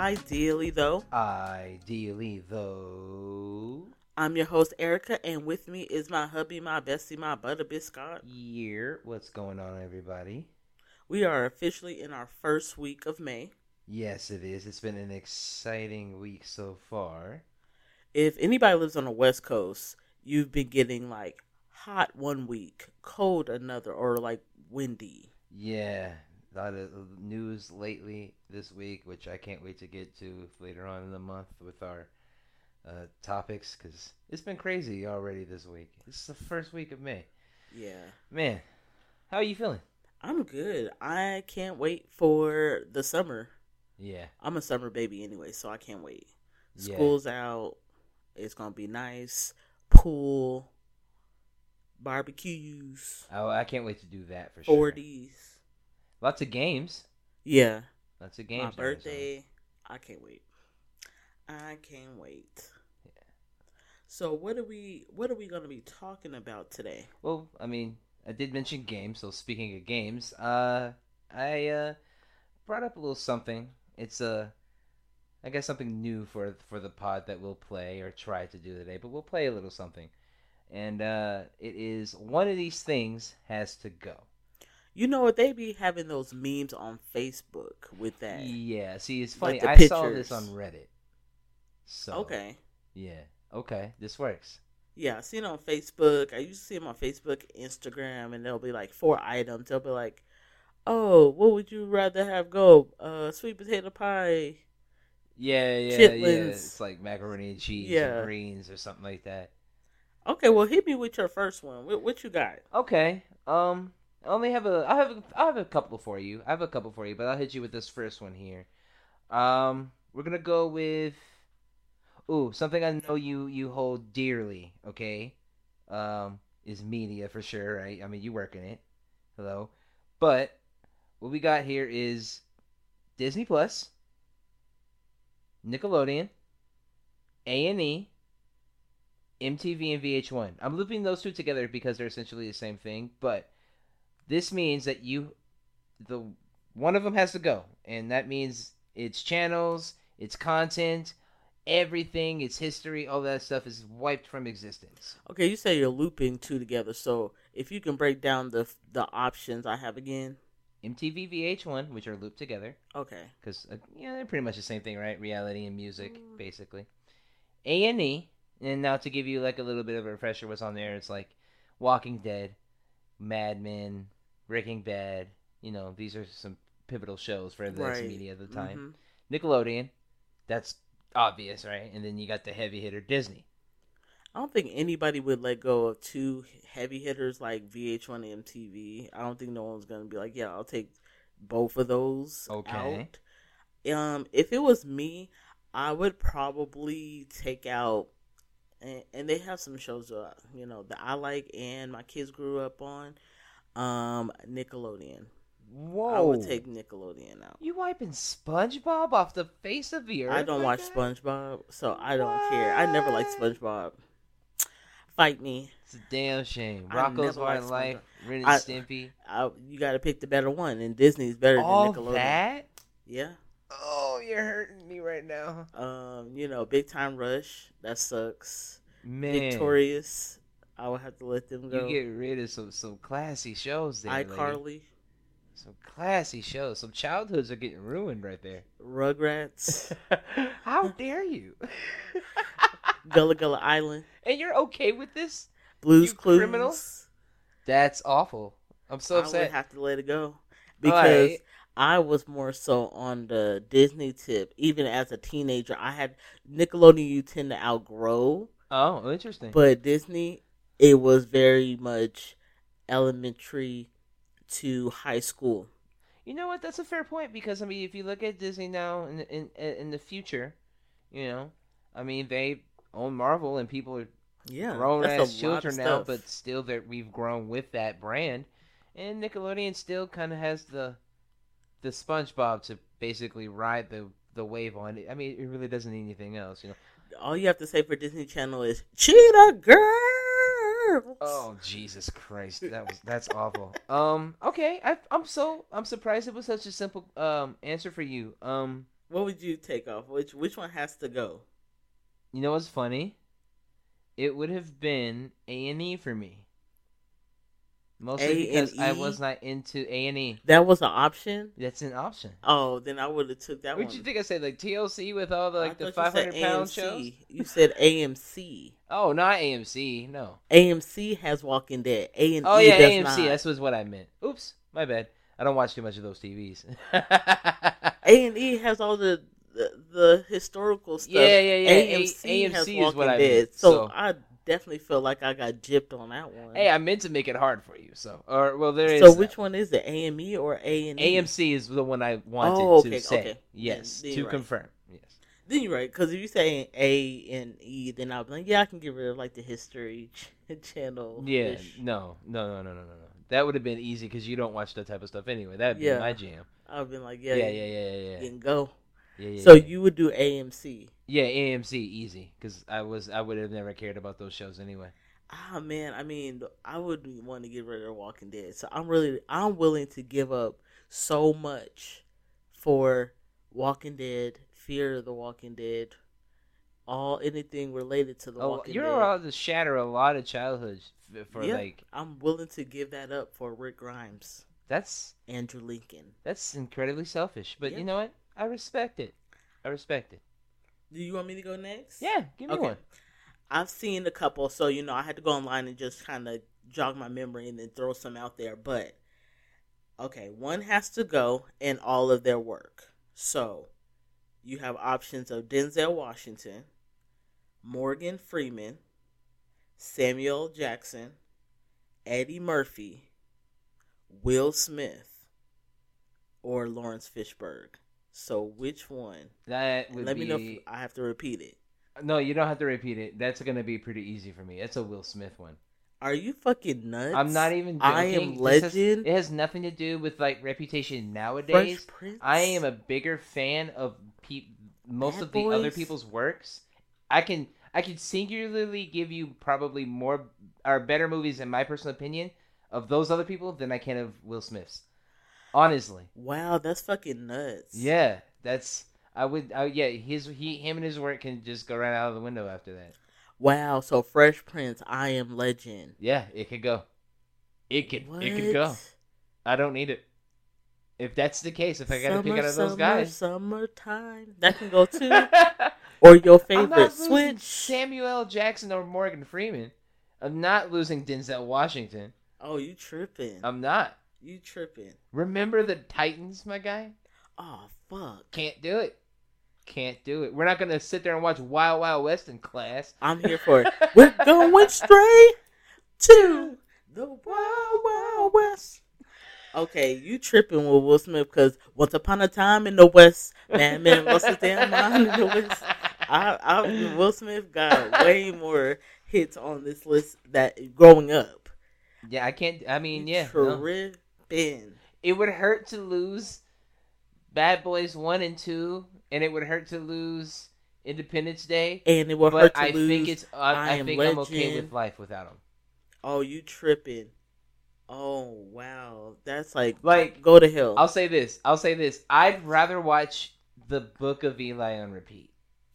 welcome back to Ideally Tho. Ideally, though. I'm your host Erika, and with me is my hubby, my bestie, my butter biscuit. Year, what's going on, everybody? We are officially in our first week of May. Yes, it is. It's been an exciting week so far. If anybody lives on the West Coast, you've been getting like hot one week, cold another, or like windy. Yeah, a lot of news lately this week, which I can't wait to get to later on in the month with our uh, topics, because it's been crazy already this week. This is the first week of May. Yeah. Man, how are you feeling? I'm good. I can't wait for the summer. Yeah. I'm a summer baby anyway, so I can't wait. Yeah. School's out. It's gonna be nice. Pool, barbecues, Oh, I can't wait to do that for sure. forties. Lots of games. Yeah, Lots of games. my birthday. I can't wait. I can't wait. Yeah. So what are we? What are we gonna be talking about today? Well, I mean, I did mention games. So speaking of games, uh, I uh, brought up a little something. It's uh, I guess something new for for the pod that we'll play or try to do today. But we'll play a little something, and uh, it is one of these things has to go. You know what? They be having those memes on Facebook with that. Yeah. See, it's funny. Like I saw this on Reddit. So Okay. Yeah. Okay. This works. Yeah, I see it on Facebook. I used to see them on Facebook, Instagram, and there'll be like four items. They'll be like, "Oh, what would you rather have go? Uh, sweet potato pie." Yeah, yeah, yeah. It's like macaroni and cheese Yeah. and greens or something like that. Okay, well, hit me with your first one. What, what you got? Okay. Um, I only have a. I have. A, I have a couple for you. I have a couple for you, but I'll hit you with this first one here. Um, we're gonna go with. Ooh, something I know you you hold dearly. Okay. Um, is media for sure, right? I mean, you work in it. Hello, but what we got here is Disney Plus, Nickelodeon, A and E, MTV and VH1. I'm looping those two together because they're essentially the same thing, but this means that you the one of them has to go, and that means its channels, its content, everything, its history, all that stuff is wiped from existence. Okay, you say you're looping two together. So if you can break down the the options I have again. MTV VH1, which are looped together, Okay. because uh, yeah, they're pretty much the same thing, right? Reality and music, basically. A and E, and now to give you like a little bit of a refresher, what's on there? It's like Walking Dead, Mad Men, Breaking Bad. You know, these are some pivotal shows for the Right. media at the time. Mhm. Nickelodeon, that's obvious, right? And then you got the heavy hitter Disney. I don't think anybody would let go of two heavy hitters like VH1 and MTV. I don't think no one's gonna be like, yeah, I'll take both of those Okay. out. Um, if it was me, I would probably take out, and, and they have some shows, uh, you know, that I like and my kids grew up on. Um, Nickelodeon. Whoa! I would take Nickelodeon out. you wiping SpongeBob off the face of the earth. I don't like watch that? SpongeBob, so I don't care. I never liked SpongeBob. Fight me. It's a damn shame. I Rocko's Hard Life, Ren and I- Stimpy. I, you got to pick the better one, and Disney's better All than Nickelodeon. that? Yeah. Oh, you're hurting me right now. Um, you know, Big Time Rush. That sucks. Man, Victorious. I would have to let them go. you get rid of some some classy shows there. lady. iCarly, Some classy shows. Some childhoods are getting ruined right there. Rugrats, How dare you? Gullah Gullah Island, and you're okay with this? Blues You Clues. criminal? That's awful. I'm so I would upset. have to let it go because Alright. I was more so on the Disney tip. Even as a teenager, I had Nickelodeon. You tend to outgrow, Oh, interesting. but Disney, it was very much elementary to high school. You know what? That's a fair point because I mean, if you look at Disney now in in in the future, you know, I mean they own Marvel and people are Yeah, grown as children now, but still that we've grown with that brand, and Nickelodeon still kind of has the the SpongeBob to basically ride the the wave on it. I mean, it really doesn't need anything else, you know. all you have to say for Disney Channel is Cheetah Girls. Oh Jesus Christ, that was that's awful. Um, okay, I, I'm so I'm surprised it was such a simple um answer for you. Um, What would you take off? Which which one has to go? You know what's funny? It would have been A and E for me. Mostly A because and I was not into A and E. That was an option. That's an option. Oh, then I would have took that What one. you think I said? Like TLC with all the I like the thought you five hundred pound AMC. shows? You said AMC. Oh, not AMC. No. AMC has Walking Dead. A and Oh E yeah, does AMC. not. That's was what I meant. Oops, my bad. I don't watch too much of those TVs. A and E has all the, the the historical stuff. Yeah, yeah, yeah. A- AMC, has AMC is Walking what I Dead. meant, so, so- I definitely feel like I got gypped on that one. hey, I meant to make it hard for you. So, or well, there is. so that. which one is it? AME or A and? AMC is the one I wanted Oh, okay, to say. okay. Yes, Then- then to right. confirm. Yes. Then you're right, because if you say A and E, then I'll be like, yeah, I can get rid of like the history ch- channel. Yeah. No. No. No. No. No. No. No. That would have been easy because you don't watch that type of stuff anyway. That'd be Yeah. my jam. I've been like, Yeah. yeah, Yeah. Yeah. Yeah. you can go. Yeah. yeah, So yeah. you would do AMC. Yeah, AMC easy because I was I would have never cared about those shows anyway. Ah man, I mean, I would want to get rid of Walking Dead. So I'm really, I'm willing to give up so much for Walking Dead, Fear of the Walking Dead, all anything related to the Oh, Walking you're Dead. allowed to shatter a lot of childhoods for Yeah. like I'm willing to give that up for Rick Grimes, that's Andrew Lincoln. that's incredibly selfish. But Yeah. you know what? I respect it. I respect it. Do you want me to go next? Yeah, give me Okay. one. I've seen a couple, so you know I had to go online and just kind of jog my memory and then throw some out there. But okay, one has to go in all of their work. So you have options of Denzel Washington, Morgan Freeman, Samuel Jackson, Eddie Murphy, Will Smith, or Laurence Fishburne. So which one? That would Let be me know if I have to repeat it. no. You don't have to repeat it. That's gonna be pretty easy for me. It's a Will Smith one. Are you fucking nuts? I'm not even. Joking. I am This has- legend. it has nothing to do with like reputation nowadays. I am a bigger fan of pe- most Bad of the other people's works. I can I can singularly give you probably more or better movies in my personal opinion of those other people than I can of Will Smith's. Honestly, Wow, that's fucking nuts. yeah, that's I would I, yeah his he him and his work can just go right out of the window after that. Wow. So Fresh Prince, I am legend. Yeah, it could go. It could it could go. I don't need it. If that's the case, if I gotta pick out of those summer, guys, Summertime. That can go too. or your favorite switch. Samuel L. Jackson or Morgan Freeman. I'm not losing Denzel Washington. Oh, you tripping? I'm not. You tripping? Remember the Titans, my guy? Oh fuck. Can't do it. Can't do it. We're not gonna sit there and watch Wild Wild West in class. I'm here for it. We're going straight to the Wild Wild West. Okay, you tripping with Will Smith because once upon a time in the West, man, man, lost his damn mind in the West. I, I, Will Smith got way more hits on this list that growing up. Yeah, I can't. I mean, yeah, no. Tripping. it would hurt to lose Bad Boys One and Two, and it would hurt to lose Independence Day. And it would hurt to I lose. think it's. Uh, I I, Am think I'm okay with life without them. oh, you tripping? Oh wow, that's like Like, go to hell. I'll say this. I'll say this. I'd rather watch the Book of Eli on repeat.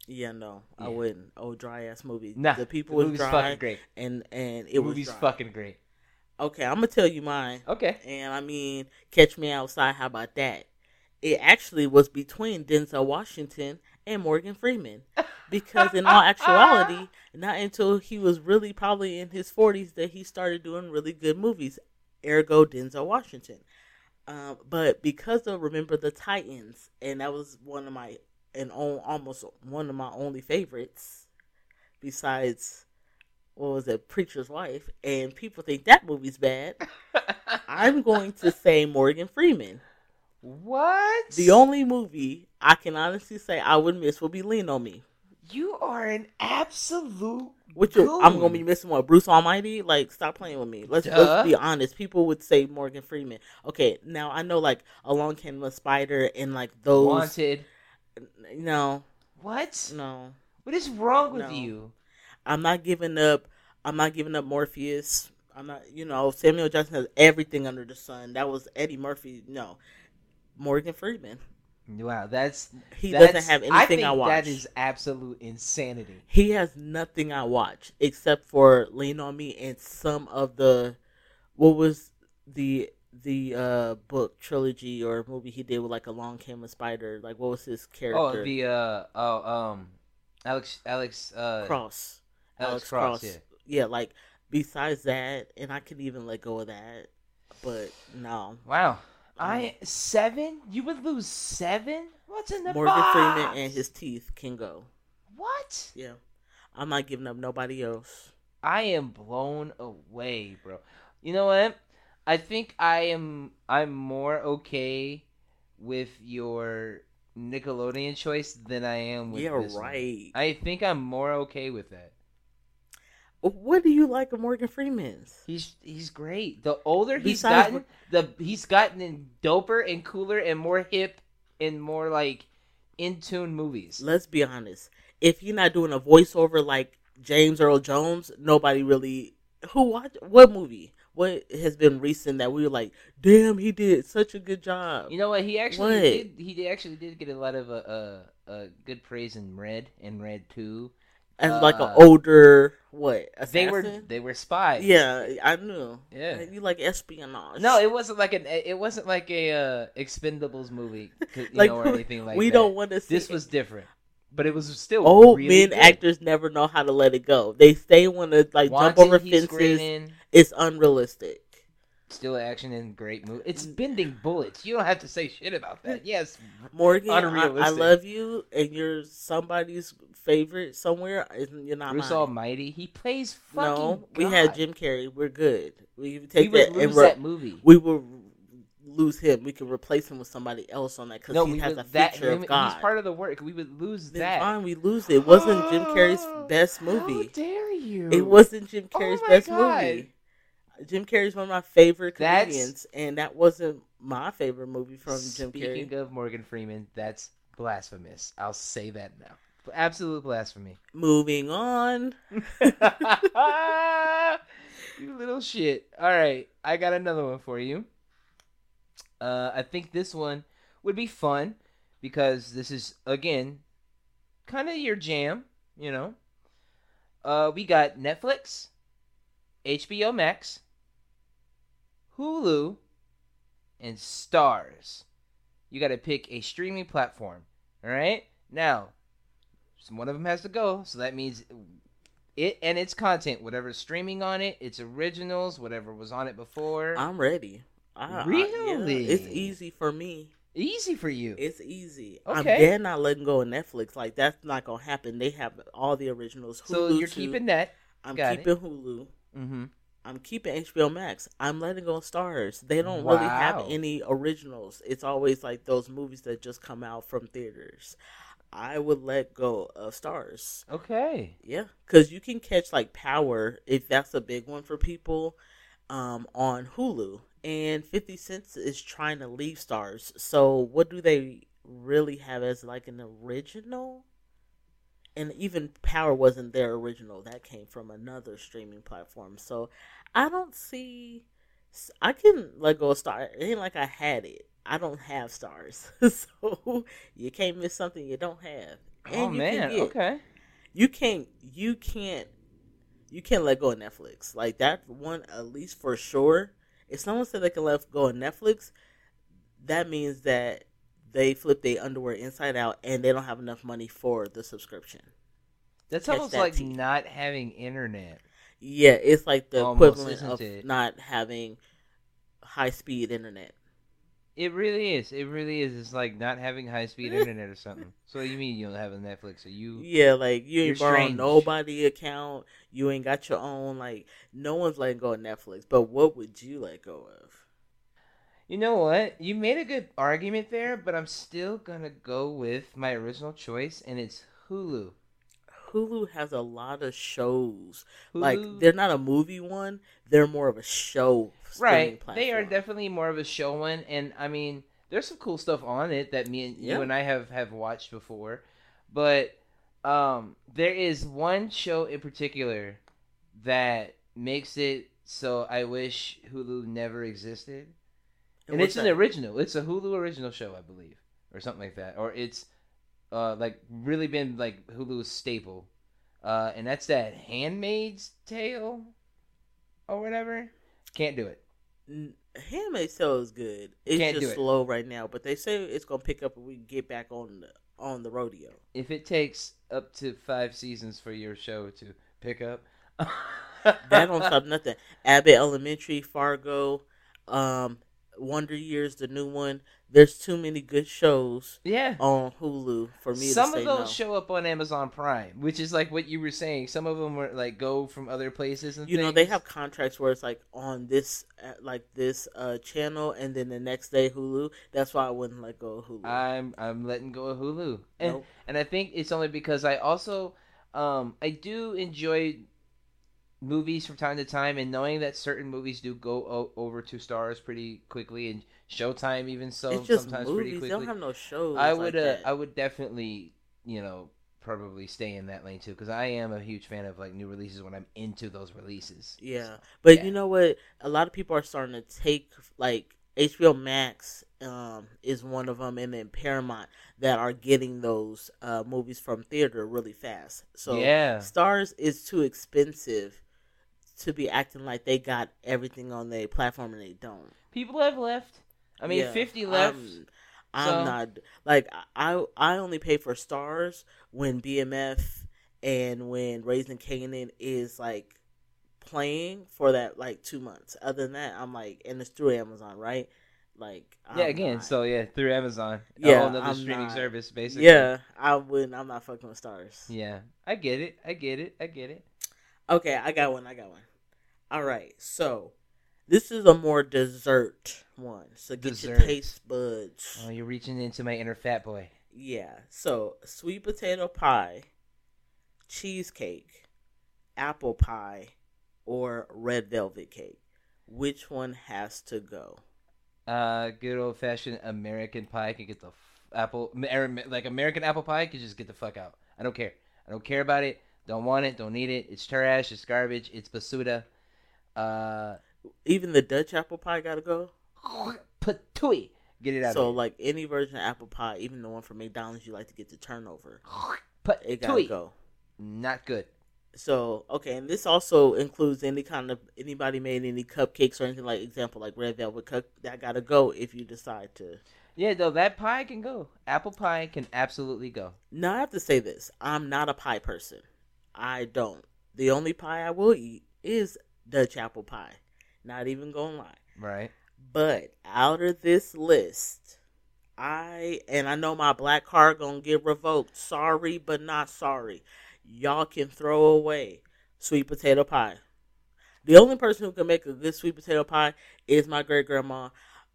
Yeah, no, I wouldn't. Oh, dry ass movie. Nah, the people the was dry, fucking great. and and it The was movie's dry. fucking great. Okay, I'm gonna tell you mine. Okay. And I mean, Catch Me Outside. How about that? It actually was between Denzel Washington and Morgan Freeman, because in all actuality, not until he was really probably in his 40s that he started doing really good movies. Ergo, Denzel Washington. Um, but because of Remember the Titans, and that was one of my and almost one of my only favorites, besides what was it, Preacher's Wife, and people think that movie's bad. I'm going to say Morgan Freeman. what? The only movie I can honestly say I would miss would be Lean on Me. You are an absolute. Which I'm gonna be missing what Bruce Almighty. Like, stop playing with me. Let's let's be honest. People would say Morgan Freeman. Okay, now I know like Along Came the Spider and like those. wanted. No, What? no, What is wrong with No. you? I'm not giving up. I'm not giving up Morpheus. I'm not. You know, Samuel Jackson has everything under the sun. That was Eddie Murphy. No, Morgan Freeman. Wow, that's He that's, doesn't have I anything think I, watch. That is absolute insanity. He has nothing I watch except for Lean on Me and some of the what was the the uh book trilogy or movie he did with like Along Came a Spider. Like what was his character? Oh, the uh oh um Alex Alex uh Cross. Alex, Alex Cross, Cross. yeah. Yeah, like besides that, and I can even let go of that. But no. Wow. I seven? You would lose seven? What's in the Morgan box? Freeman and his teeth can go. What? Yeah. I'm not giving up nobody else. I am blown away, bro. You know what? I think I am I'm more okay with your Nickelodeon choice than I am with Yeah, this one. right. I think I'm more okay with that. What do you like of Morgan Freeman's? He's he's great. The older he's Besides gotten, the he's gotten in doper and cooler and more hip and more like in tune movies. Let's be honest. If you're not doing a voiceover like James Earl Jones, nobody really who watch what movie? What has been recent that we were like, damn, he did such a good job. You know what? He actually What? did. He actually did get a lot of uh, uh, uh good praise in Red and Red Two. As like uh, an older what? They were they were spies. Yeah, I knew. Yeah. you like espionage. No, it wasn't like an it wasn't like a uh, Expendables movie, you Like, know, or anything like we that. don't want to see. This was different, but it was still old really men good. actors never know how to let it go. They stay want to like jump over fences. in. It's unrealistic. Still action and great movie. It's bending bullets. You don't have to say shit about that. Yes, Morgan, I, I love you, and you're somebody's favorite somewhere. You're not Bruce mine. Almighty. He plays fucking. No, we God. had Jim Carrey. We're good. We We take would that and that movie. we will lose him. We can replace him with somebody else on that because No, he has a that feature him- of God. he's part of the work. We would lose Then that. fine, we lose it. It wasn't Jim Carrey's best How movie. dare you? It wasn't Jim Oh Carrey's my best God. movie. Jim Carrey's one of my favorite That's- comedians, and that wasn't my favorite movie from Jim Carrey. Speaking of Morgan Freeman, that's blasphemous. I'll say that now. Absolute blasphemy. Moving on. you little shit. All right, I got another one for you. Uh, I think this one would be fun because this is again kind of your jam, you know. Uh, we got Netflix, HBO Max, Hulu, and Starz. You got to pick a streaming platform. All right. Now, one of them has to go, so that means it and its content, whatever's streaming on it, its originals, whatever was on it before. I'm ready. I, I- Really? yeah, it's easy for me. Easy for you. It's easy. I'm Okay. dead not letting go of Netflix. Like that's not gonna happen. They have all the originals. Hulu so you're too. keeping that. I'm got it. keeping Hulu. Mm-hmm. I'm keeping HBO Max. I'm letting go of Starz. They don't really have any originals. It's always like those movies that just come out from theaters. I would let go of Starz. Okay. Yeah, because you can catch like Power if that's a big one for people um, on Hulu, and Fifty Cent is trying to leave Starz. So what do they really have as like an original? And even Power wasn't their original; that came from another streaming platform. So I don't see. I can let go of Star. It ain't like I had it. I don't have Starz, so you can't miss something you don't have. And oh man. Okay. you can't you can't you can't let go of Netflix. Like that one at least for sure. If someone said they can let go of Netflix, that means that they flip their underwear inside out and they don't have enough money for the subscription. That's Catch almost that like tea. not having internet. Yeah, it's like the Almost, equivalent of it? not having high speed internet. It really is. It really is. It's like not having high speed internet or something. So you mean you don't have a Netflix? So you Yeah, like you ain't borrowing nobody account. You ain't got your own. Like no one's letting go of Netflix. But what would you let go of? You know what? You made a good argument there, but I'm still gonna go with my original choice, and it's Hulu. Hulu has a lot of shows. Hulu, Like they're not a movie one; they're more of a show. right? They are definitely more of a show one, and I mean, there's some cool stuff on it that me and Yeah. you and I have have watched before, but um, there is one show in particular that makes it so I wish Hulu never existed. And what's it's an that? original. It's a Hulu original show, I believe. or something like that, or it's uh like really been like Hulu's staple, uh, and that's that Handmaid's Tale or whatever. Can't do it. Handmaid's Tale is good. It's Can't just it. slow right now, but they say it's gonna pick up when we get back on the on the rodeo. If it takes up to five seasons for your show to pick up, That don't stop nothing. Abbott Elementary, Fargo, um, Wonder Years, the new one. There's too many good shows Yeah. on Hulu for me Some of those no. show up on Amazon Prime, which is like what you were saying. Some of them were like go from other places and you know they have contracts where it's like on this uh, like this uh channel and then the next day Hulu. That's why I wouldn't let go of Hulu. I'm I'm letting go of Hulu, and Nope. and I think it's only because I also um I do enjoy movies from time to time, and knowing that certain movies do go o- over to Starz pretty quickly, and Showtime even so sometimes movies. pretty They don't have no shows. I like would uh, that. I would definitely you know probably stay in that lane too because I am a huge fan of like new releases when I'm into those releases. Yeah, but Yeah. you know what? A lot of people are starting to take like HBO Max um, is one of them, and then Paramount that are getting those uh, movies from theater really fast. So yeah, Starz is too expensive to be acting like they got everything on their platform and they don't. people have left. I mean, Yeah, fifty left. I'm, I'm so- not like I I only pay for Starz when BMF and when Raising Kanan is like playing for that like two months. Other than that, I'm like, and it's through Amazon, right? Like, I'm yeah, again, not- so yeah, through Amazon, Yeah, another I'm streaming not- service, basically. yeah, I wouldn't. I'm not fucking with Starz. yeah, I get it, I get it, I get it. Okay, I got one. I got one. All right, so this is a more dessert one. So get your taste buds. Oh, you're reaching into my inner fat boy. Yeah. So sweet potato pie, cheesecake, apple pie, or red velvet cake. Which one has to go? Uh, good old fashioned American pie can get the f- apple, like American apple pie can just get the fuck out. I don't care. I don't care about it. Don't want it. Don't need it. It's trash. It's garbage. It's basuda. Uh, Even the Dutch apple pie gotta go. patooey. Get it out So like any version of apple pie, even the one from McDonald's, you like to get the turnover. here. It gotta go. Not good. So okay, and this also includes any kind of anybody made any cupcakes or anything like example like red velvet cup that gotta go if you decide to. Yeah, though that pie can go. Apple pie can absolutely go. Now I have to say this: I'm not a pie person. I don't. The only pie I will eat is Dutch apple pie. Not even gonna lie. Right. But out of this list, I and I know my black card gonna get revoked. Sorry, but not sorry. Y'all can throw away sweet potato pie. The only person who can make a good sweet potato pie is my great grandma,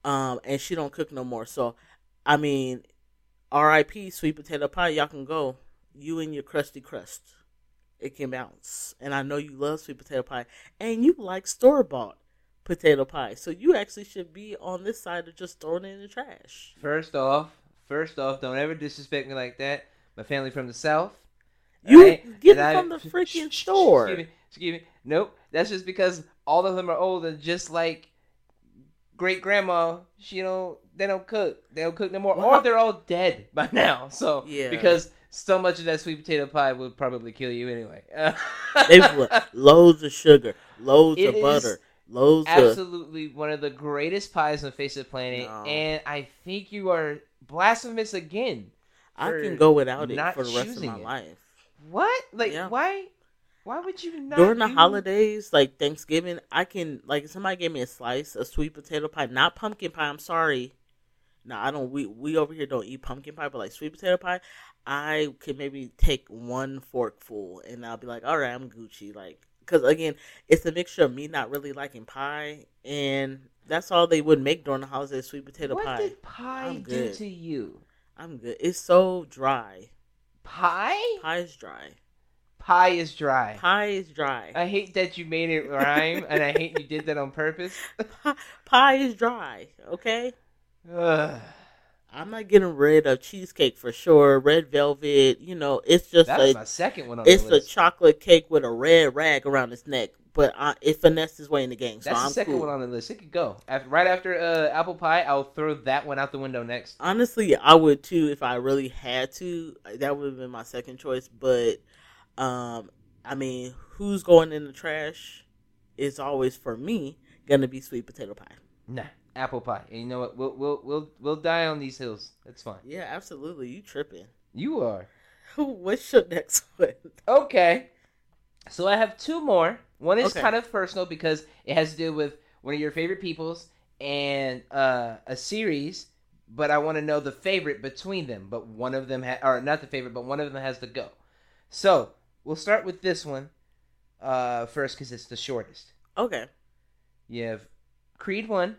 um, and she don't cook no more. So, I mean, R.I.P. sweet potato pie. Y'all can go. You and your crusty crust. It can bounce. And I know you love sweet potato pie, and you like store bought potato pie. So you actually should be on this side of just throwing it in the trash. First off, first off, don't ever disrespect me like that. My family from the south. You right? get it I- from the freaking store. Excuse me, excuse me. Nope. That's just because all of them are old and just like great grandma. She don't. They don't cook. They don't cook no more, Well, or they're all dead by now. So Yeah. because so much of that sweet potato pie would probably kill you anyway. They put loads of sugar, loads It of butter, loads of. absolutely one of the greatest pies on the face of the planet, No. and I think you are blasphemous again. I can go without it for the rest of my it. life. What? Like Yeah. why? Why would you not During the do- holidays, like Thanksgiving, I can like if somebody gave me a slice of sweet potato pie, not pumpkin pie. I'm sorry. No, I don't. We we over here don't eat pumpkin pie, but like sweet potato pie, I could maybe take one forkful and I'll be like, all right, I'm Gucci. Like, because again, it's a mixture of me not really liking pie, and that's all they would make during the holidays: sweet potato What pie. What did pie I'm do good. to you? I'm good. It's so dry. Pie? Pie is dry. Pie is dry. Pie is dry. I hate that you made it rhyme, and I hate you did that on purpose. Pie, pie is dry. Okay. Ugh. I'm not getting rid of cheesecake for sure. Red velvet, you know, it's just That a my second one on it's a chocolate cake with a red rag around its neck. but I, it finessed its way in the game. So That's I'm the second cool. one on the list. It could go after, right after uh, apple pie. I'll throw that one out the window next. Honestly, I would too if I really had to. That would have been my second choice. But, um, I mean, who's going in the trash is always for me gonna be sweet potato pie. Nah, apple pie. And you know what? We'll we'll we'll we'll die on these hills. That's fine. Yeah, absolutely. You tripping? You are. What's your next one? Okay. So I have two more. One is Okay. kind of personal because it has to do with one of your favorite peoples and uh, a series, but I want to know the favorite between them. But one of them, ha- or not the favorite, but one of them has to go. So we'll start with this one uh, first because it's the shortest. Okay. You have Creed 1,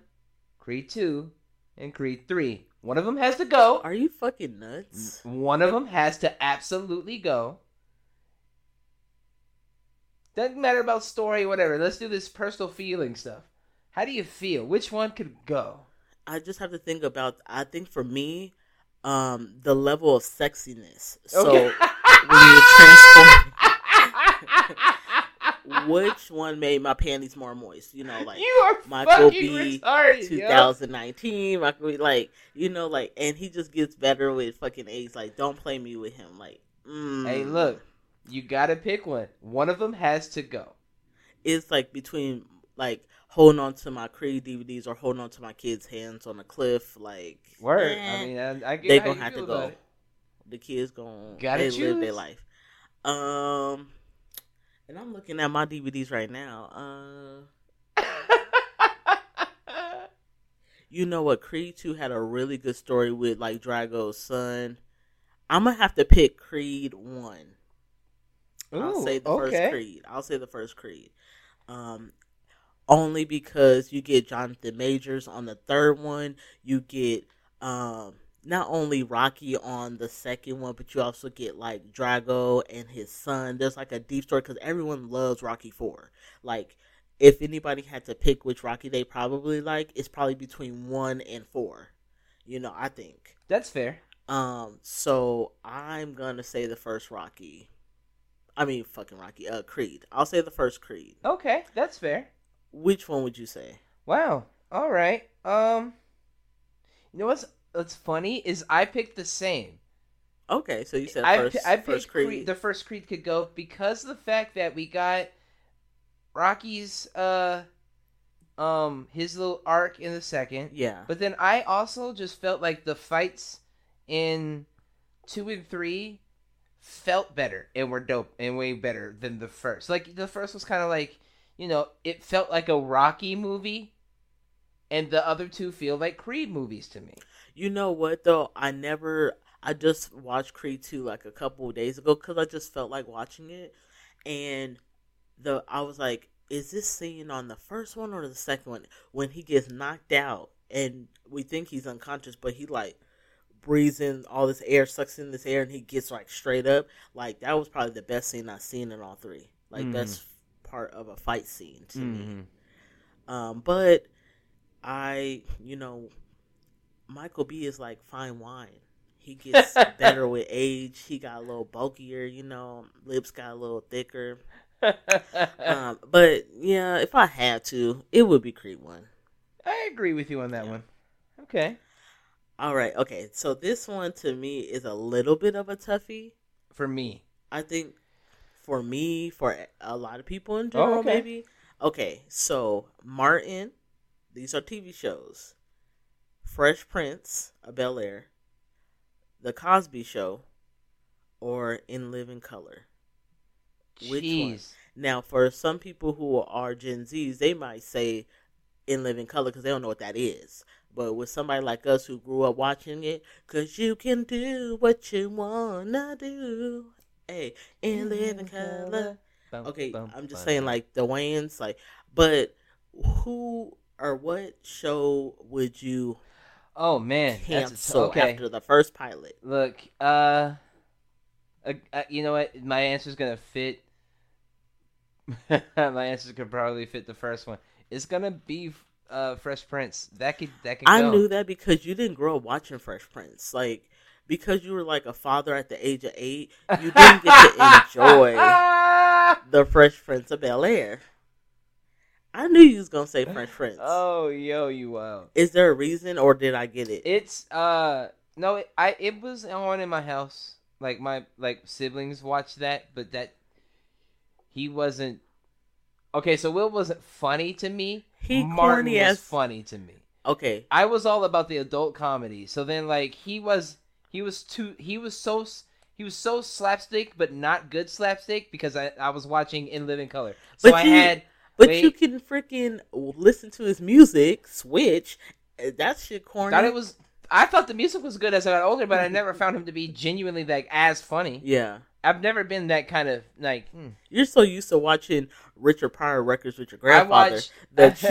Creed 2, and Creed 3. One of them has to go. Are you fucking nuts? One of them has to absolutely go. Doesn't matter about story, whatever. Let's do this personal feeling stuff. How do you feel? Which one could go? I just have to think about. I think for me, um, the level of sexiness. So Okay. when you transform, which one made my panties more moist? You know, like you are Michael B. retarded, yo. 2019. Michael B. Like you know, like, and he just gets better with fucking age. Like, don't play me with him. Like, mm. Hey, look, you gotta pick one. One of them has to go. it's like between like holding on to my Creed DVDs or holding on to my kids' hands on a cliff. Like, Word. eh. I mean, I, I get they how gonna have to go. it. The kids gonna Gotta they live their life. Um, and I'm looking at my DVDs right now. Uh, you know what? Creed Two had a really good story with like Drago's son. I'm gonna have to pick Creed One. I'll say the okay. first Creed. I'll say the first Creed. Um, only because you get Jonathan Majors on the third one. You get um not only Rocky on the second one, but you also get like Drago and his son. There's like a deep story because everyone loves Rocky Four. Like, if anybody had to pick which Rocky they probably like, it's probably between one and four. You know, I think. That's fair. Um, so I'm gonna say the first Rocky. I mean, fucking Rocky. Uh, Creed. I'll say the first Creed. Okay, that's fair. Which one would you say? Wow. All right. Um, you know what's what's funny is I picked the same. Okay, so you said I first. I picked first Creed. Creed. The first Creed could go because of the fact that we got Rocky's uh um his little arc in the second. yeah. But then I also just felt like the fights in two and three felt better and were dope and way better than the first. Like the first was kind of like, you know, it felt like a Rocky movie, and the other two feel like Creed movies to me. You know what though? I never. I just watched Creed two like a couple of days ago because I just felt like watching it, and the I was like, is this scene on the first one or the second one when he gets knocked out and we think he's unconscious, but he like breathes in all this air, sucks in this air, and he gets like straight up. Like that was probably the best scene I've seen in all three. Like Mhm. best part of a fight scene to me. Mm-hmm. Um, but I, you know, Michael B is like fine wine. He gets better with age. He got a little bulkier, you know, lips got a little thicker. Um, but yeah, if I had to, it would be Creed one. I agree with you on that Yeah. one. Okay. All right, okay. So this one to me is a little bit of a toughie. For me. I think for me, for a lot of people in general, Oh, okay. maybe. Okay, so Martin, these are TV shows. Fresh Prince of Bel Air, The Cosby Show, or In Living Color. Which one? Jeez. Now, for some people who are Gen Zs, they might say In Living Color because they don't know what that is. But with somebody like us who grew up watching it, because you can do what you want to do. Hey, In Living Color. Bum, Okay, bum, I'm just bum. saying, like, the Wayans, like, but who or what show would you Oh man, that's cancel okay. after the first pilot? Look, uh, uh, uh, you know what? My answer is gonna fit. My answer's gonna probably fit the first one. It's gonna be uh Fresh Prince. That could that could I go. knew that because you didn't grow up watching Fresh Prince. Like, because you were like a father at the age of eight, you didn't get to enjoy the Fresh Prince of Bel Air. I knew you was gonna say Fresh Prince. Oh, yo, you wow. Is there a reason, or did I get it? It's uh no, it, I it was on in my house. Like my like siblings watched that, but that he wasn't. Okay, so Will wasn't funny to me. He Martin corny was as- funny to me. okay, I was all about the adult comedy. So then like he was he was too he was so he was so slapstick but not good slapstick because I, I was watching In Living Color. So But I you- had but you can freaking listen to his music, switch. uh, That shit corny. thought it was I thought the music was good as I got older, but I never found him to be genuinely like as funny. yeah. I've never been that kind of like. hmm. You're so used to watching Richard Pryor records with your grandfather I watched- that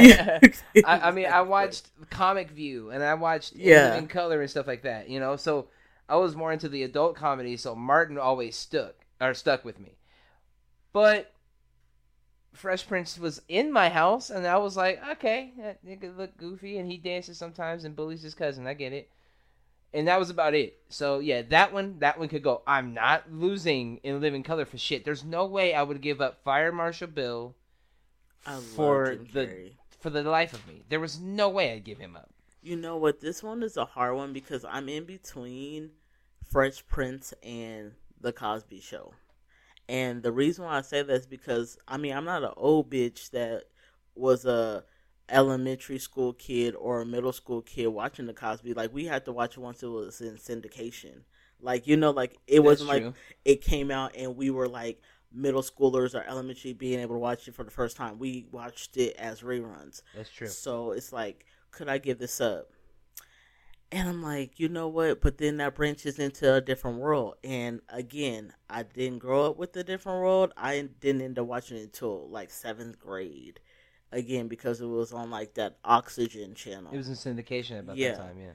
you. I, I mean, I watched Comic View and I watched Yeah. Living Color and stuff like that. You know, so I was more into the adult comedy. So Martin always stuck or stuck with me. But Fresh Prince was in my house, and I was like, okay, that nigga look goofy, and he dances sometimes and bullies his cousin. I get it. And that was about it. So yeah, that one, that one could go. I'm not losing in Living Color for shit. There's no way I would give up Fire Marshal Bill I for the for the life of me. There was no way I'd give him up. You know what? This one is a hard one because I'm in between Fresh Prince and The Cosby Show. And the reason why I say that is because, I mean, I'm not an old bitch that was a elementary school kid or a middle school kid watching The Cosby. Like, we had to watch it once it was in syndication. Like, you know, like, it wasn't That's like it came out and we were like middle schoolers or elementary being able to watch it for the first time. We watched it as reruns. That's true. So it's like, could I give this up? And I'm like, you know what? But then that branches into a different world. And again, I didn't grow up with a different world. I didn't end up watching it until like seventh grade. Again, because it was on like that Oxygen channel. It was in syndication about Yeah. that time. Yeah.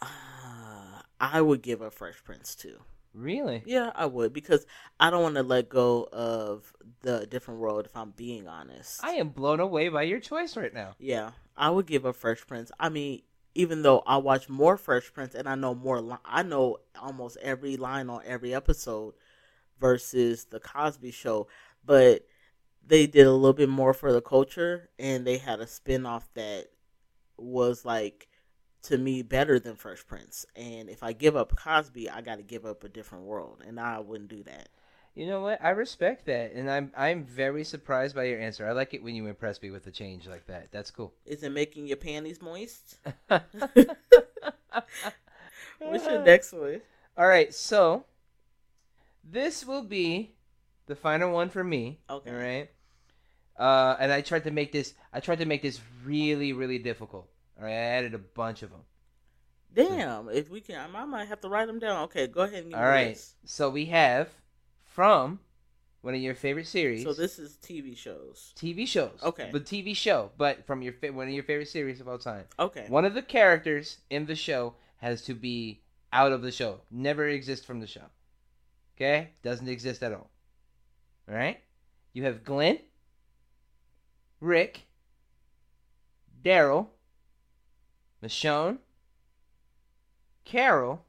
uh, I would give up Fresh Prince too. Really? Yeah, I would because I don't want to let go of the different world. If I'm being honest, I am blown away by your choice right now. Yeah, I would give up Fresh Prince. I mean, even though I watch more Fresh Prince and I know more, I know almost every line on every episode versus the Cosby Show, but they did a little bit more for the culture and they had a spin-off that was like to me better than Fresh Prince. And if I give up Cosby, I got to give up a different world, and I wouldn't do that. You know what? I respect that, and I'm I'm very surprised by your answer. I like it when you impress me with a change like that. That's cool. Is it making your panties moist? What's your next one? All right, so this will be the final one for me. Okay. All right. Uh, and I tried to make this. I tried to make this really, really difficult. All right. I added a bunch of them. Damn, if we can, I might have to write them down. Okay, go ahead and give All right. list. So we have from one of your favorite series. So this is TV shows. TV shows. Okay. The TV show, but from your one of your favorite series of all time. Okay. One of the characters in the show has to be out of the show. Never exist from the show. Okay? Doesn't exist at all. All right? You have Glenn, Rick, Daryl, Michonne, Carol,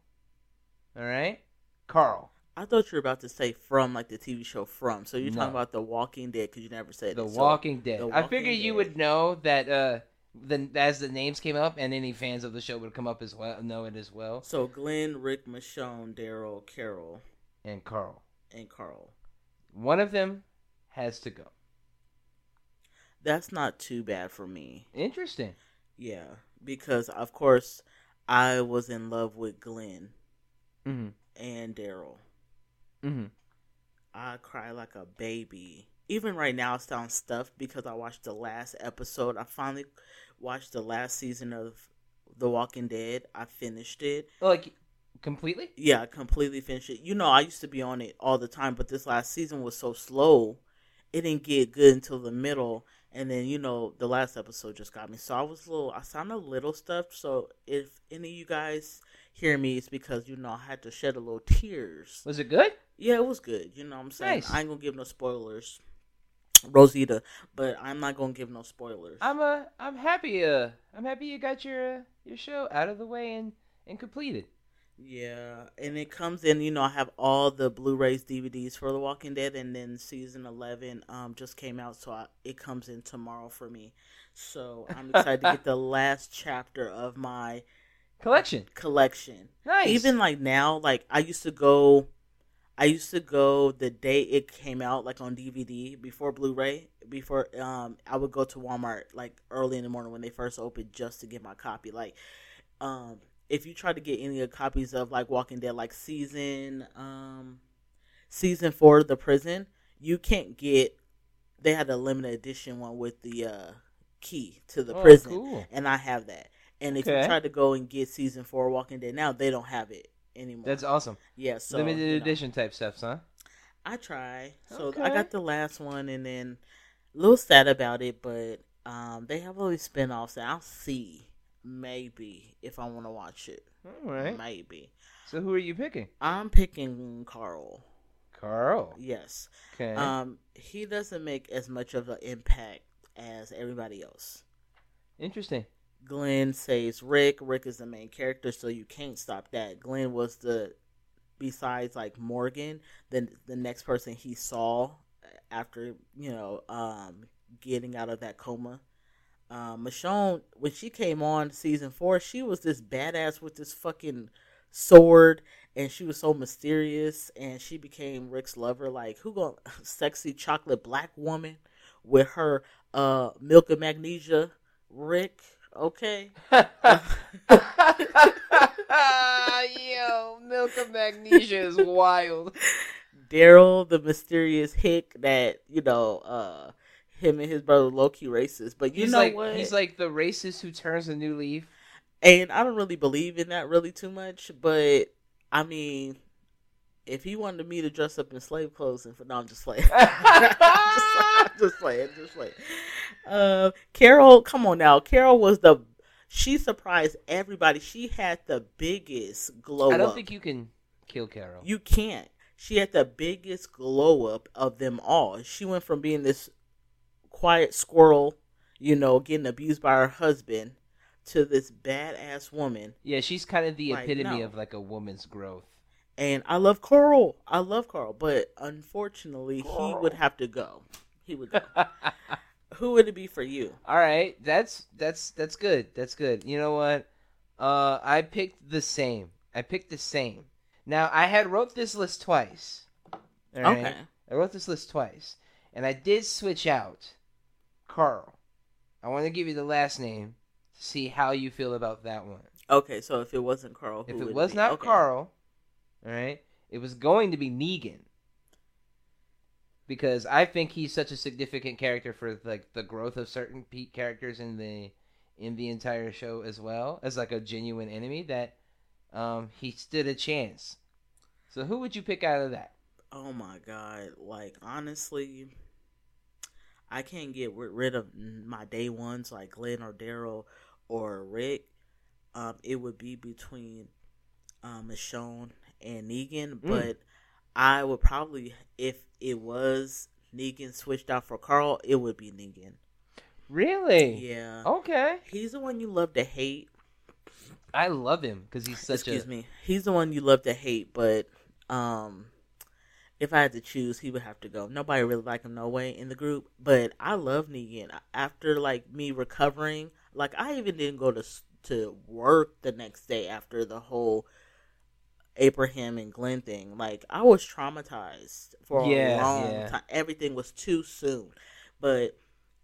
all right? Carl. I thought you were about to say from like the TV show From. So you're No. talking about The Walking Dead because you never said The it. So- Walking Dead. The I Walking figured you would know that uh the as the names came up and any fans of the show would come up as well know it as well. So Glenn, Rick, Michonne, Daryl, Carol, And Carl. and Carl. One of them has to go. That's not too bad for me. Interesting. Yeah, because of course I was in love with Glenn Mm-hmm. and Daryl. Mm-hmm. I cry like a baby. Even right now, it sounds stuffed because I watched the last episode. I finally watched the last season of The Walking Dead. I finished it. Like completely? Yeah, I completely finished it. You know, I used to be on it all the time, but this last season was so slow. It didn't get good until the middle. And then, you know, the last episode just got me. So I was a little, I sound a little stuffed. So if any of you guys hear me, it's because, you know, I had to shed a little tears. Was it good? Yeah, it was good. You know what I'm saying? Nice. I ain't gonna give no spoilers. Rosita, but I'm not gonna give no spoilers. I'm uh I'm happy uh I'm happy you got your uh, your show out of the way and and completed. Yeah, and it comes in. You know, I have all the Blu-rays, DVDs for The Walking Dead, and then season eleven um just came out, so I, it comes in tomorrow for me. So I'm excited to get the last chapter of my Collection. collection. Nice. Even like now, like I used to go, I used to go the day it came out, like on DVD before Blu-ray. Before um, I would go to Walmart like early in the morning when they first opened just to get my copy. Like, um, if you try to get any of the copies of like Walking Dead, like season um, season four, the prison, you can't get. They had a limited edition one with the uh, key to the Oh, prison, cool. and I have that. And if Okay. you try to go and get season four Walking Dead now, they don't have it anymore. That's awesome. yeah, so Limited you know, edition type stuff, huh? I try. So Okay. I got the last one, and then a little sad about it, but um, they have all these spinoffs, and I'll see maybe if I want to watch it. All right. Maybe So who are you picking? I'm picking Carl. Carl. Yes. Okay. Um, he doesn't make as much of an impact as everybody else. Interesting. Glenn saves Rick. Rick is the main character, so you can't stop that. Glenn was the, besides like Morgan, then the next person he saw after you know um, getting out of that coma. Um, Michonne, when she came on season four, she was this badass with this fucking sword, and she was so mysterious, and she became Rick's lover. Like who going sexy chocolate black woman with her uh milk and magnesia, Rick. Okay. Yo, milk of magnesia is wild. Daryl, the mysterious hick that you know, uh, him and his brother Loki racist. But you he's know like what? he's like the racist who turns a new leaf. and I don't really believe in that really too much. But I mean, if he wanted me to dress up in slave clothes, and for no, I'm just like, I'm just like, just playing. Uh, Carol, come on now. Carol was the. She surprised everybody. She had the biggest glow up. I don't up. think you can kill Carol. You can't. She had the biggest glow up of them all. She went from being this quiet squirrel, you know, getting abused by her husband, to this badass woman. yeah, she's kind of the Like, epitome no. of like a woman's growth. And I love Carl. I love Carl, but unfortunately, he would have to go. He would. Go. Who would it be for you? All right, that's that's that's good. That's good. You know what? Uh, I picked the same. I picked the same. Now I had wrote this list twice. Right? Okay. I wrote this list twice, and I did switch out Carl. I want to give you the last name to see how you feel about that one. Okay, so if it wasn't Carl, who If would it was be? not Okay. Carl, all right, it was going to be Negan. Because I think he's such a significant character for like the growth of certain pe- characters in the in the entire show as well as like a genuine enemy that um, he stood a chance. So who would you pick out of that? Oh my god! Like honestly, I can't get rid of my day ones like Glenn or Daryl or Rick. Um, it would be between um, Michonne and Negan, but I would probably, if it was Negan switched out for Carl, it would be Negan. Really? Yeah, Okay. he's the one you love to hate. I love him because he's such Excuse a Excuse me, he's the one you love to hate, but um. If I had to choose, he would have to go. Nobody really liked him no way in the group, but I love Negan. After like me recovering, like I even didn't go to to work the next day after the whole Abraham and Glenn thing. Like I was traumatized for Yeah, a long yeah. time. Everything was too soon, but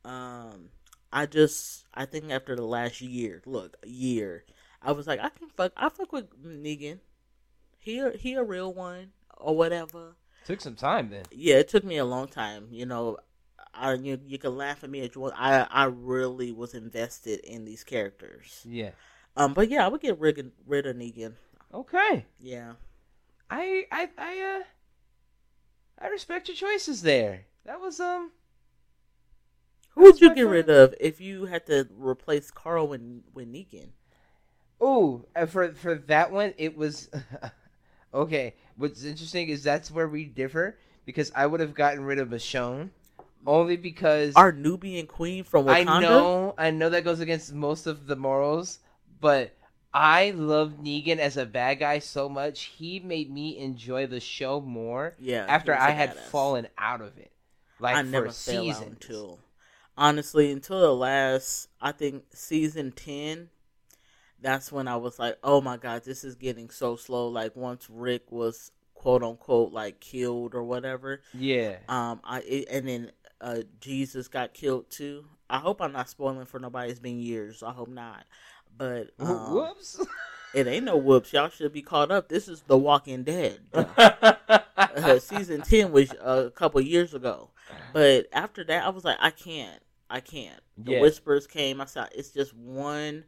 um, I just I think after the last year, look, year, I was like, I can fuck, I fuck with Negan. He a- he a real one or whatever. took some time then. Yeah, it took me a long time. You know, I you you can laugh at me if you. I I really was invested in these characters. Yeah. Um, but yeah, I would get rid rid of Negan. Okay. Yeah. I I I uh I respect your choices there. That was um Who would you my get rid of if you had to replace Carl with with Negan? oh uh, for for that one it was okay. What's interesting is that's where we differ because I would have gotten rid of Michonne only because Our Nubian queen from I know I know that goes against most of the morals, but I love Negan as a bad guy so much. He made me enjoy the show more Yeah. after he was a I had badass. fallen out of it. Like I for never fell out seasons. until honestly until the last I think season ten. That's when I was like, oh my god, this is getting so slow. Like once Rick was quote unquote like killed or whatever. Yeah. Um, I it, and then uh Jesus got killed too. I hope I'm not spoiling for nobody. It's been years. I hope not. But um, Whoops. it ain't no whoops. Y'all should be caught up. This is The Walking Dead. uh, season 10 was uh, a couple years ago. But after that, I was like, I can't. I can't. The Yeah. whispers came. I saw it's just one.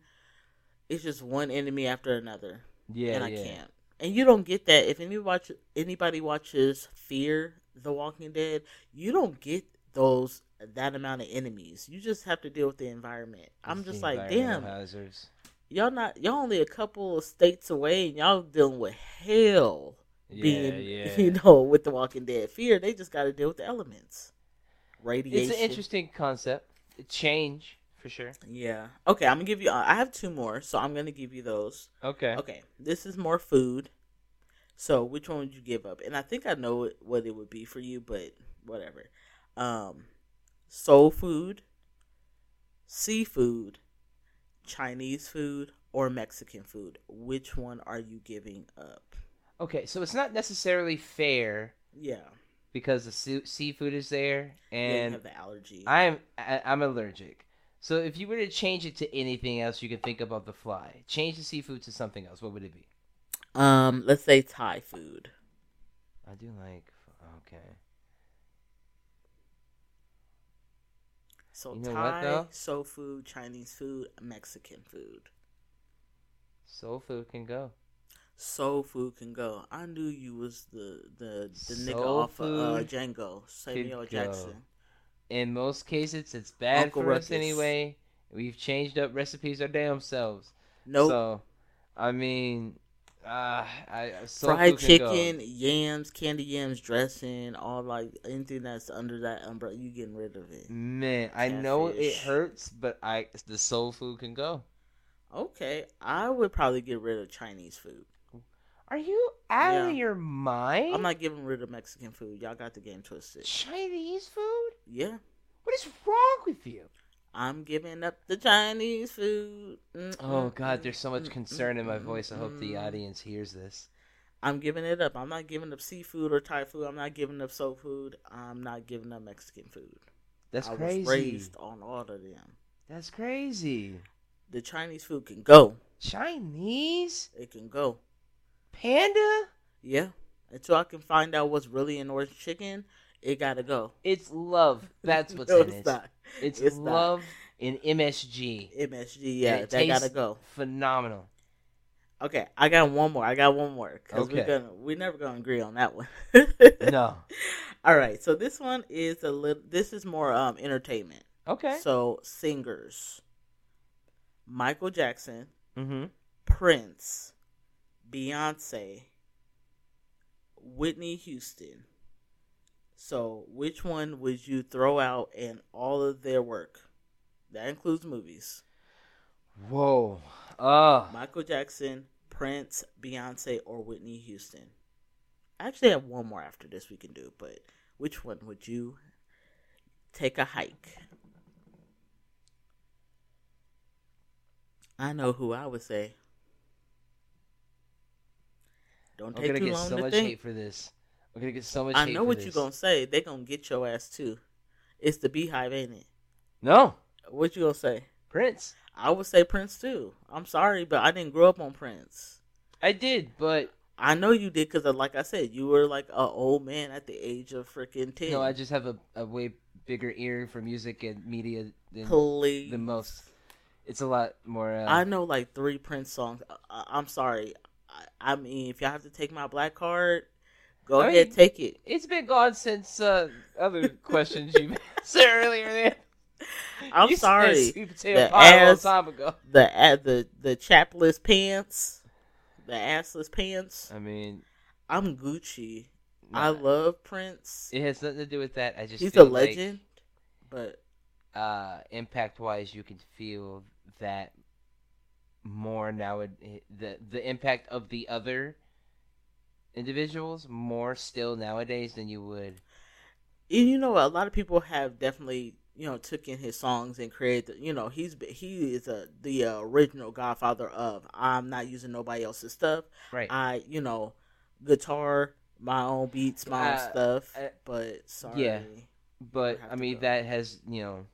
It's just one enemy after another, yeah, and I yeah. can't. And you don't get that if any watch anybody watches Fear the Walking Dead. You don't get those that amount of enemies. You just have to deal with the environment. I'm It's just like, damn, hazards. Y'all not y'all only a couple of states away, and y'all dealing with hell Yeah, being yeah. you know with the Walking Dead. Fear they just got to deal with the elements, radiation. It's an interesting concept. Change for sure. Yeah. Okay, I'm gonna give you. Uh, I have two more, so I'm gonna give you those. Okay. Okay, this is more food. So which one would you give up? And I think I know what it would be for you, but whatever. Um, soul food, seafood, Chinese food, or Mexican food. Which one are you giving up? Okay, so it's not necessarily fair Yeah. because the sea- seafood is there, yeah, you and have the allergy. I'm I, I'm allergic. So if you were to change it to anything else, you could think about the fly. Change the seafood to something else. What would it be? um, let's say Thai food. I do like. Okay. So You know Thai, what, soul food, Chinese food, Mexican food. Soul food can go. Soul food can go. I knew you was the the the nigga off of uh, Django, Samuel. Jackson. In most cases, it's bad Uncle for us anyway. We've changed up recipes our damn selves. Nope. So, I mean, uh, I Fried can go. chicken, yams, candy yams, dressing, all like anything that's under that umbrella, you getting rid of it. Man, I know it hurts, but I the soul food can go. Okay, I would probably get rid of Chinese food. Are you out Yeah. of your mind? I'm not getting rid of Mexican food. Y'all got the game twisted. Chinese food? Yeah, What is wrong with you? I'm giving up the Chinese food. Oh mm, God, mm, there's so much concern in my voice. I hope the audience hears this. I'm giving it up. I'm not giving up seafood or Thai food. I'm not giving up soul food. I'm not giving up Mexican food. That's I crazy. was raised on all of them. That's crazy. The Chinese food can go. Chinese It can go. panda? Yeah. Until I can find out what's really in orange chicken, it gotta go. It's love. That's what's No, in it's it. not. It's, It's not. love in MSG. MSG, yeah, that gotta go. Phenomenal. Okay, I got one more. I got one more because we're gonna we're never gonna agree on that one. No. All right, so this one is a little. This is more um entertainment. Okay. So singers: Michael Jackson, Mm-hmm. Prince, Beyonce, Whitney Houston. So, which one would you throw out in all of their work? That includes movies. Whoa. Uh, Michael Jackson, Prince, Beyonce, or Whitney Houston. I actually have one more after this we can do, but which one would you take a hike? I know who I would say. Don't I'm take gonna too get long so to much think. hate for this. Gonna get so much I know what you're gonna say. They gonna get your ass too. It's the Beyhive, ain't it? No, What you gonna say? Prince. I would say Prince too. I'm sorry, but I didn't grow up on Prince. I did, but I know you did because, like I said, you were like an old man at the age of freaking ten. no, I just have a, a way bigger ear for music and media than Please. than most. It's a lot more. Uh, I know like three Prince songs. I, I'm sorry. I, I mean, if y'all have to take my black card, go I ahead, mean- take it. it's been gone since uh, other questions you answered earlier. Man. I'm You sorry. The pie a long ass- time ago. The uh, the the chapless pants, the assless pants. I mean, I'm Gucci. nah, I love Prince. it has nothing to do with that. I just He's a legend, but uh, impact wise, you can feel that more now the the impact of the other individuals more still nowadays than you would. And you know, a lot of people have definitely you know took in his songs and created. You know, he's he is a the uh, original Godfather of I'm not using nobody else's stuff. Right. I you know guitar, my own beats, my own Uh, stuff. uh, but sorry. yeah. But I mean go. that has you know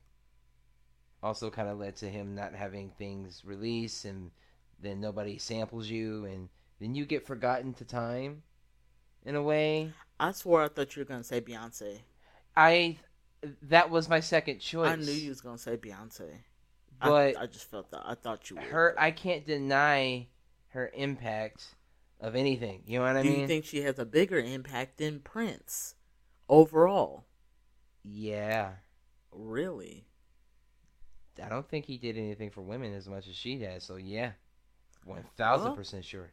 also kind of led to him not having things released, and then nobody samples you, and then you get forgotten to time, in a way. I swore I thought you were gonna say Beyonce. I that was my second choice. I knew you was gonna say Beyonce. But I, I just felt that. I thought you would. her, I can't deny her impact of anything. You know what I Do mean? you think she has a bigger impact than Prince overall? yeah. Really? I don't think he did anything for women as much as she has. So yeah, one thousand percent sure.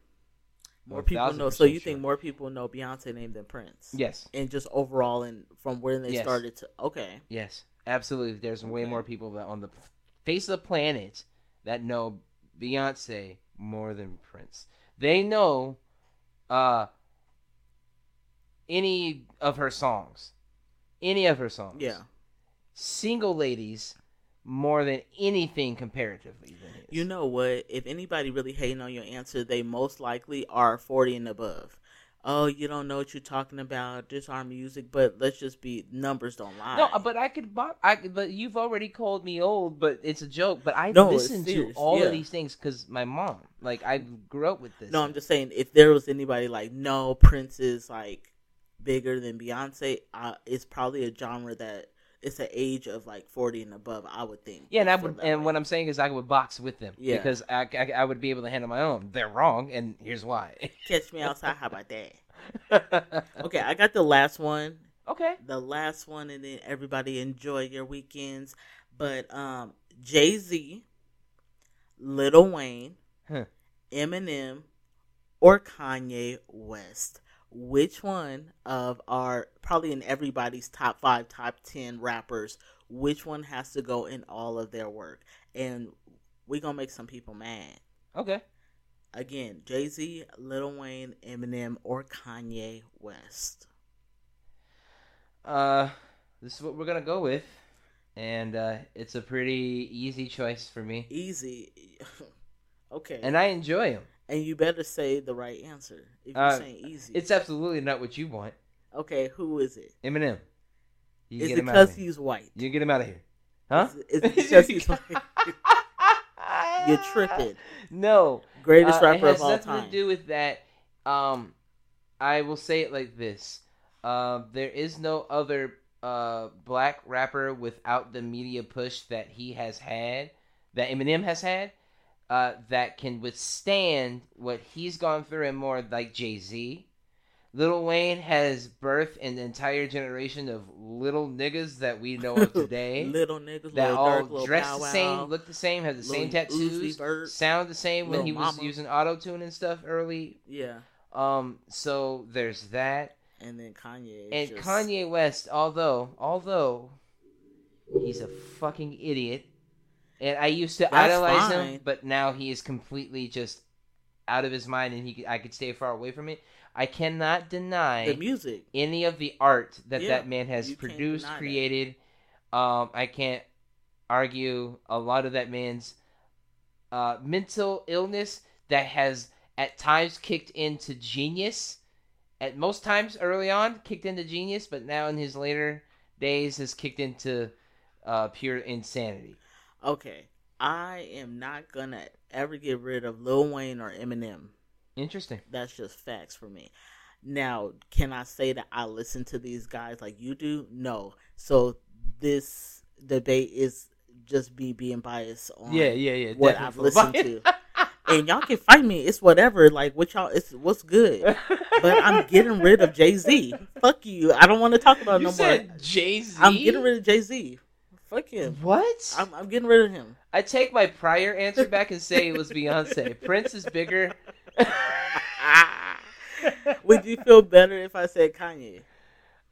More people 1000% know. So you sure. think more people know Beyonce name than Prince? Yes, And just overall, and from when they Yes. started to okay, yes, absolutely. There's way more people that on the face of the planet that know Beyonce more than Prince. They know uh any of her songs, any of her songs. yeah. single ladies more than anything comparatively than his. You know what? If anybody really hating on your answer, they most likely are forty and above. Oh, you don't know what you're talking about. This our music, but let's just be numbers don't lie. No, but I could. bo- I but you've already called me old. But it's a joke. But I No, it's listen to all yeah. of these things because my mom. Like I grew up with this. No, I'm just saying if there was anybody like no Prince is like bigger than Beyonce, uh, it's probably a genre that it's an age of like 40 and above. I would think. Yeah, and I would. And way. what I'm saying is, I would box with them. Yeah. Because I, I, I would be able to handle my own. They're wrong, and here's why. catch me outside, how about that? Okay, I got the last one. okay. The last one, and then everybody enjoy your weekends. But um, Jay Z, Lil Wayne, Huh. Eminem, or Kanye West. Which one of our probably in everybody's top five, top ten rappers? Which one has to go in all of their work? And we gonna make some people mad. Okay. Again, Jay Z, Lil Wayne, Eminem, or Kanye West. Uh, this is what we're gonna go with, and uh, it's a pretty easy choice for me, Easy. okay. and I enjoy them. And you better say the right answer. If you're Uh, saying easy. It's absolutely not what you want, okay, who is it? Eminem. You Is get it him out of because he's white? You get him out of here, huh? Is it- because he's white? You're tripping. No, Greatest Uh, rapper it has of all nothing time. to do with that. Um, I will say it like this: uh, there is no other uh, black rapper without the media push that he has had, that Eminem has had, uh, that can withstand what he's gone through and more like Jay Z. Lil Wayne has birthed an entire generation of little niggas that we know of today little niggas, that little all dress the Wow. same, look the same, have the same tattoos, Vert, sound the same when he was using auto tune and stuff early. Yeah, Um, so there's that, and then Kanye. and just- Kanye West, although although he's a fucking idiot, and I used to That's idolize fine. him, but now he is completely just out of his mind, and he I could stay far away from it. I cannot deny the music. any of the art that Yeah, that man has produced, created. Um, I can't argue a lot of that man's uh, mental illness that has at times kicked into genius. At most times early on, kicked into genius, but now in his later days has kicked into uh, pure insanity. Okay, I am not gonna ever get rid of Lil Wayne or Eminem. Interesting. That's just facts for me. Now, can I say that I listen to these guys like you do? No. So this debate is just me being biased on Yeah, yeah, yeah. what I've listened to. And y'all can fight me. It's whatever. Like what y'all it's what's good. But I'm getting rid of Jay Z. Fuck you. I don't want to talk about it you no said more. Jay Z. I'm getting rid of Jay Z. Fuck him. What? I'm, I'm getting rid of him. I take my prior answer back and say it was Beyonce. Prince is bigger. Would you feel better if I said Kanye?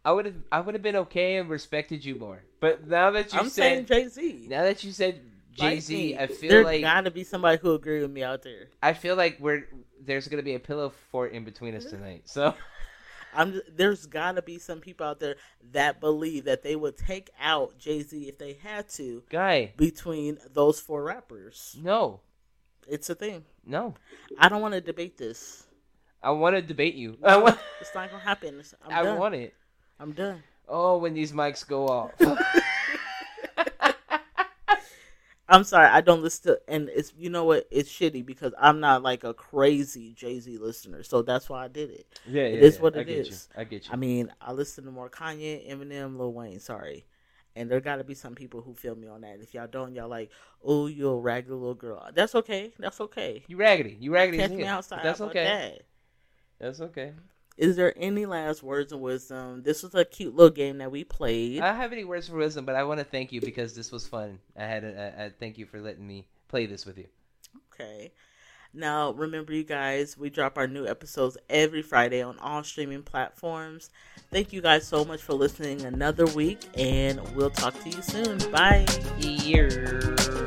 I would have I would have been okay and respected you more. But now that you I'm saying said Jay Z. now that you said Jay Z. I feel like. there like gotta be somebody who agree with me out there. I feel like we're there's gonna be a pillow fort in between us tonight. So I'm there's gotta be some people out there that believe that they would take out Jay Z if they had to guy, between those four rappers. no, It's a thing. no. I don't want to debate this. I want to debate you. I want. It's not gonna happen. I'm I done. want it. I'm done. Oh, when these mics go off. I'm sorry, I don't listen to, and it's you know what, it's shitty because I'm not like a crazy Jay Z listener, so that's why I did it. yeah, It yeah, is yeah. what I it is. I get you. I mean, I listen to more Kanye, Eminem, Lil Wayne. Sorry, and there got to be some people who feel me on that. If y'all don't, y'all like, oh, you a raggedy little girl. That's okay. That's okay. you raggedy. You raggedy. Catch me outside. That's okay. that? That's okay. Is there any last words of wisdom? This was a cute little game that we played. I don't have any words for wisdom, but I want to thank you because this was fun. I had a, I, I thank you for letting me play this with you. Okay. Now, remember, you guys, we drop our new episodes every Friday on all streaming platforms. Thank you guys so much for listening another week, and we'll talk to you soon. Bye. Year.